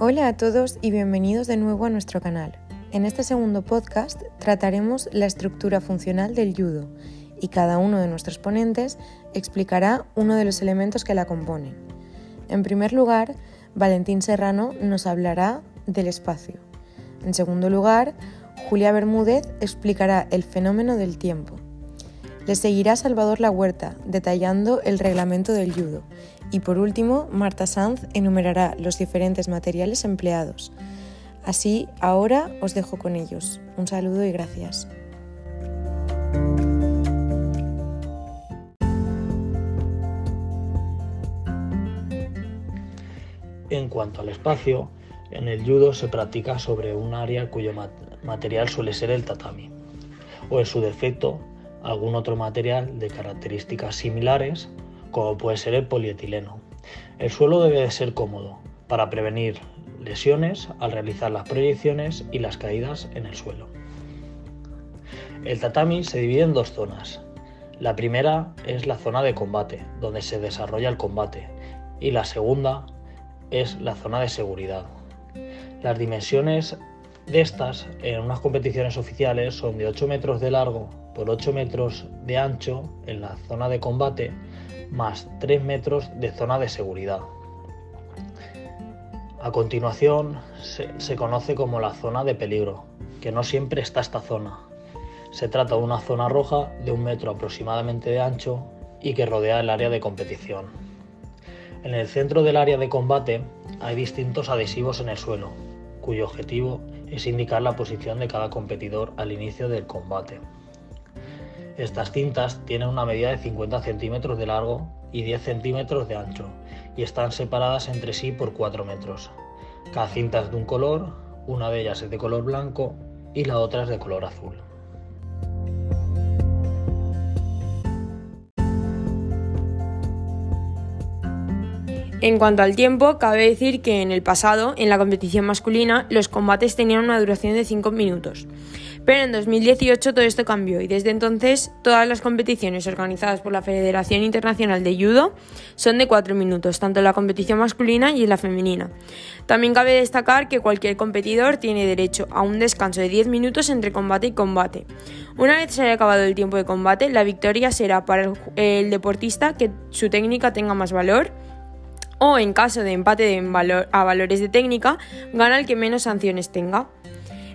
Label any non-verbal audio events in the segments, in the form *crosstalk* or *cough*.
Hola a todos y bienvenidos de nuevo a nuestro canal. En este segundo podcast trataremos la estructura funcional del judo y cada uno de nuestros ponentes explicará uno de los elementos que la componen. En primer lugar, Valentín Serrano nos hablará del espacio. En segundo lugar, Julia Bermúdez explicará el fenómeno del tiempo. Le seguirá Salvador La Huerta, detallando el reglamento del judo. Y por último, Marta Sanz enumerará los diferentes materiales empleados. Así, ahora os dejo con ellos. Un saludo y gracias. En cuanto al espacio, en el judo se practica sobre un área cuyo material suele ser el tatami, o en su defecto algún otro material de características similares, como puede ser el polietileno. El suelo debe de ser cómodo para prevenir lesiones al realizar las proyecciones y las caídas en el suelo. El tatami se divide en dos zonas. La primera es la zona de combate, donde se desarrolla el combate, y la segunda es la zona de seguridad. Las dimensiones de estas en unas competiciones oficiales son de 8 metros de largo por 8 metros de ancho en la zona de combate, más 3 metros de zona de seguridad. A continuación se, se, conoce como la zona de peligro, que no siempre está esta zona. Se trata de una zona roja de un metro aproximadamente de ancho y que rodea el área de competición. En el centro del área de combate hay distintos adhesivos en el suelo, cuyo objetivo es indicar la posición de cada competidor al inicio del combate. Estas cintas tienen una medida de 50 centímetros de largo y 10 centímetros de ancho y están separadas entre sí por 4 metros. Cada cinta es de un color, una de ellas es de color blanco y la otra es de color azul. En cuanto al tiempo, cabe decir que en el pasado, en la competición masculina, los combates tenían una duración de 5 minutos. Pero en 2018 todo esto cambió y desde entonces todas las competiciones organizadas por la Federación Internacional de Judo son de 4 minutos, tanto en la competición masculina y en la femenina. También cabe destacar que cualquier competidor tiene derecho a un descanso de 10 minutos entre combate y combate. Una vez se haya acabado el tiempo de combate, la victoria será para el, deportista que su técnica tenga más valor o en caso de empate a valores de técnica, gana el que menos sanciones tenga.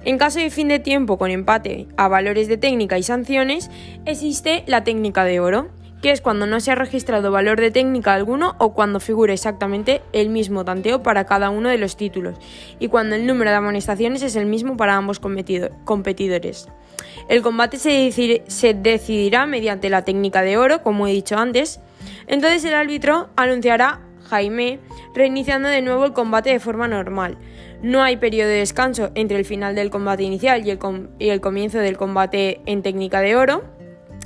En caso de fin de tiempo con empate a valores de técnica y sanciones, existe la técnica de oro, que es cuando no se ha registrado valor de técnica alguno o cuando figura exactamente el mismo tanteo para cada uno de los títulos, y cuando el número de amonestaciones es el mismo para ambos competidores. El combate se, se decidirá mediante la técnica de oro, como he dicho antes, entonces el árbitro anunciará Jaime, reiniciando de nuevo el combate de forma normal. No hay periodo de descanso entre el final del combate inicial y el, y el comienzo del combate en técnica de oro.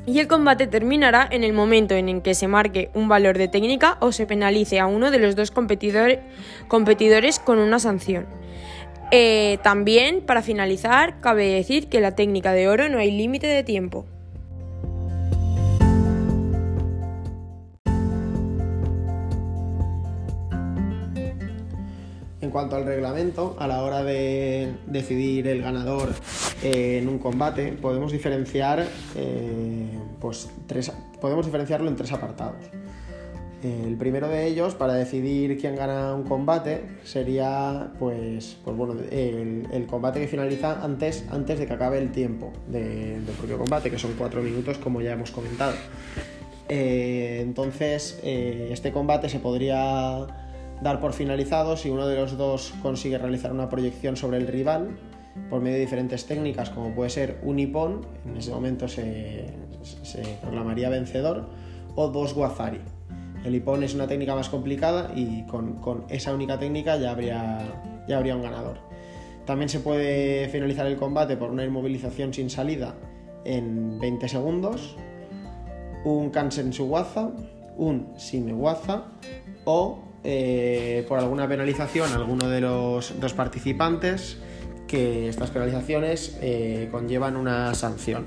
Y el combate terminará en el momento en el que se marque un valor de técnica o se penalice a uno de los dos competidores con una sanción. Eh, también, para finalizar, cabe decir que la técnica de oro no hay límite de tiempo. Cuanto al reglamento, a la hora de decidir el ganador eh, en un combate, podemos diferenciar, eh, pues, tres, podemos diferenciarlo en tres apartados. El primero de ellos, para decidir quién gana un combate, sería pues, pues bueno, el, combate que finaliza antes, antes de que acabe el tiempo del propio combate, que son cuatro minutos, como ya hemos comentado. Eh, entonces, este combate se podría dar por finalizado si uno de los dos consigue realizar una proyección sobre el rival por medio de diferentes técnicas, como puede ser un hipón, en ese momento se, proclamaría vencedor, o dos guazari. El hipón es una técnica más complicada y con, esa única técnica ya habría, ya habría un ganador. También se puede finalizar el combate por una inmovilización sin salida en 20 segundos, un kansen guaza, un guaza o eh, por alguna penalización a alguno de los dos participantes, que estas penalizaciones eh, conllevan una sanción.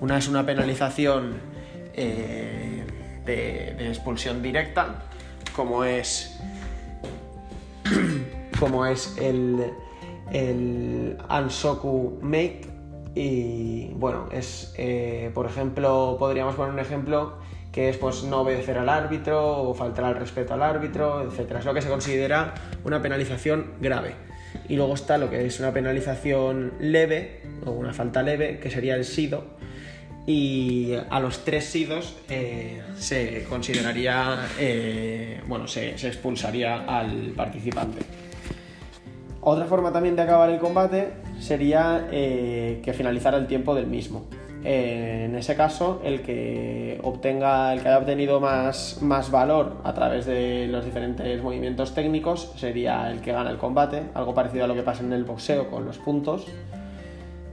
Una es una penalización eh, de, expulsión directa, como es *clears throat* como es el, el Ansoku Make. Y bueno, es, por ejemplo, podríamos poner un ejemplo que es pues no obedecer al árbitro o faltar al respeto al árbitro, etc. Es lo que se considera una penalización grave. Y luego está lo que es una penalización leve o una falta leve, que sería el SIDO. Y a los tres SIDOs eh, se consideraría, eh, bueno, se, expulsaría al participante. Otra forma también de acabar el combate sería eh, que finalizara el tiempo del mismo. En ese caso, el que obtenga, el que haya obtenido más, más valor a través de los diferentes movimientos técnicos sería el que gana el combate, algo parecido a lo que pasa en el boxeo con los puntos.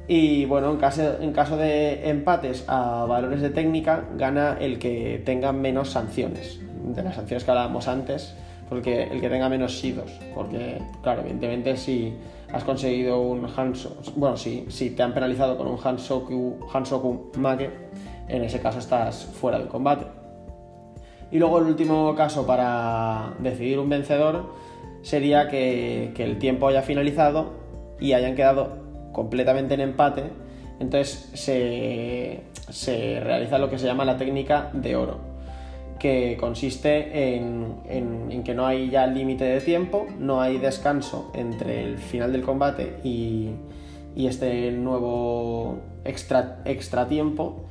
Y bueno, en caso, en caso de empates a valores de técnica, gana el que tenga menos sanciones, de las sanciones que hablábamos antes, porque el que tenga menos sidos. Porque, claro, evidentemente, si has conseguido un Hansoku, bueno, si, si te han penalizado con un Hansoku, Hansoku Make, en ese caso estás fuera del combate. Y luego el último caso para decidir un vencedor sería que, que el tiempo haya finalizado y hayan quedado completamente en empate, entonces se, realiza lo que se llama la técnica de oro, que consiste en, que no hay ya límite de tiempo, no hay descanso entre el final del combate y, este nuevo extra, extra tiempo.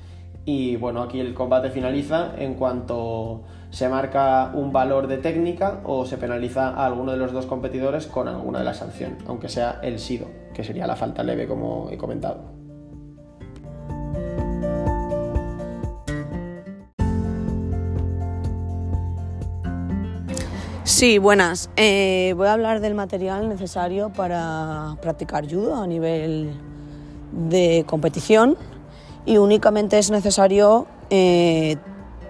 Y bueno, aquí el combate finaliza en cuanto se marca un valor de técnica o se penaliza a alguno de los dos competidores con alguna de las sanciones, aunque sea el SIDO, que sería la falta leve como he comentado. Sí, buenas. Eh, voy a hablar del material necesario para practicar judo a nivel de competición y únicamente es necesario eh,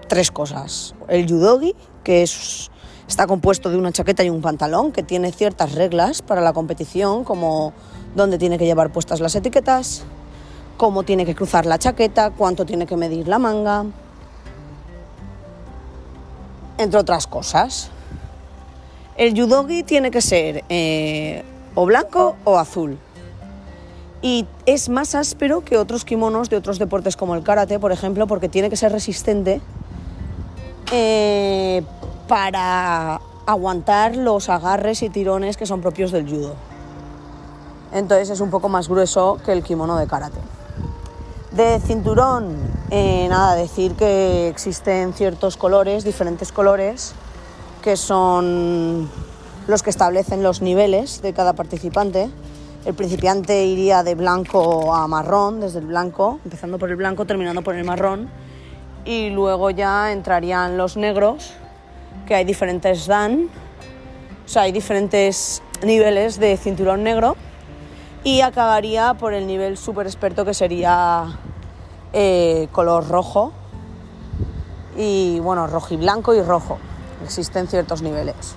tres cosas. El judogi, que es, está compuesto de una chaqueta y un pantalón, que tiene ciertas reglas para la competición, como dónde tiene que llevar puestas las etiquetas, cómo tiene que cruzar la chaqueta, cuánto tiene que medir la manga, entre otras cosas. El judogi tiene que ser eh, o blanco o azul. Y es más áspero que otros kimonos de otros deportes como el karate, por ejemplo, porque tiene que ser resistente eh, para aguantar los agarres y tirones que son propios del judo. Entonces es un poco más grueso que el kimono de karate. De cinturón, eh, nada, decir que existen ciertos colores, diferentes colores, que son los que establecen los niveles de cada participante. El principiante iría de blanco a marrón, desde el blanco, empezando por el blanco, terminando por el marrón y luego ya entrarían los negros, que hay diferentes dan, o sea, hay diferentes niveles de cinturón negro y acabaría por el nivel súper experto que sería eh, color rojo y bueno, rojo y blanco y rojo. Existen ciertos niveles.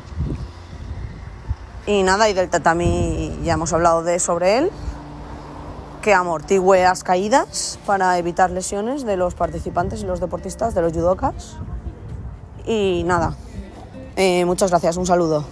Y nada, y del tatami ya hemos hablado de sobre él que amortigüe las caídas para evitar lesiones de los participantes y los deportistas, de los judokas. Y nada, eh, muchas gracias, un saludo.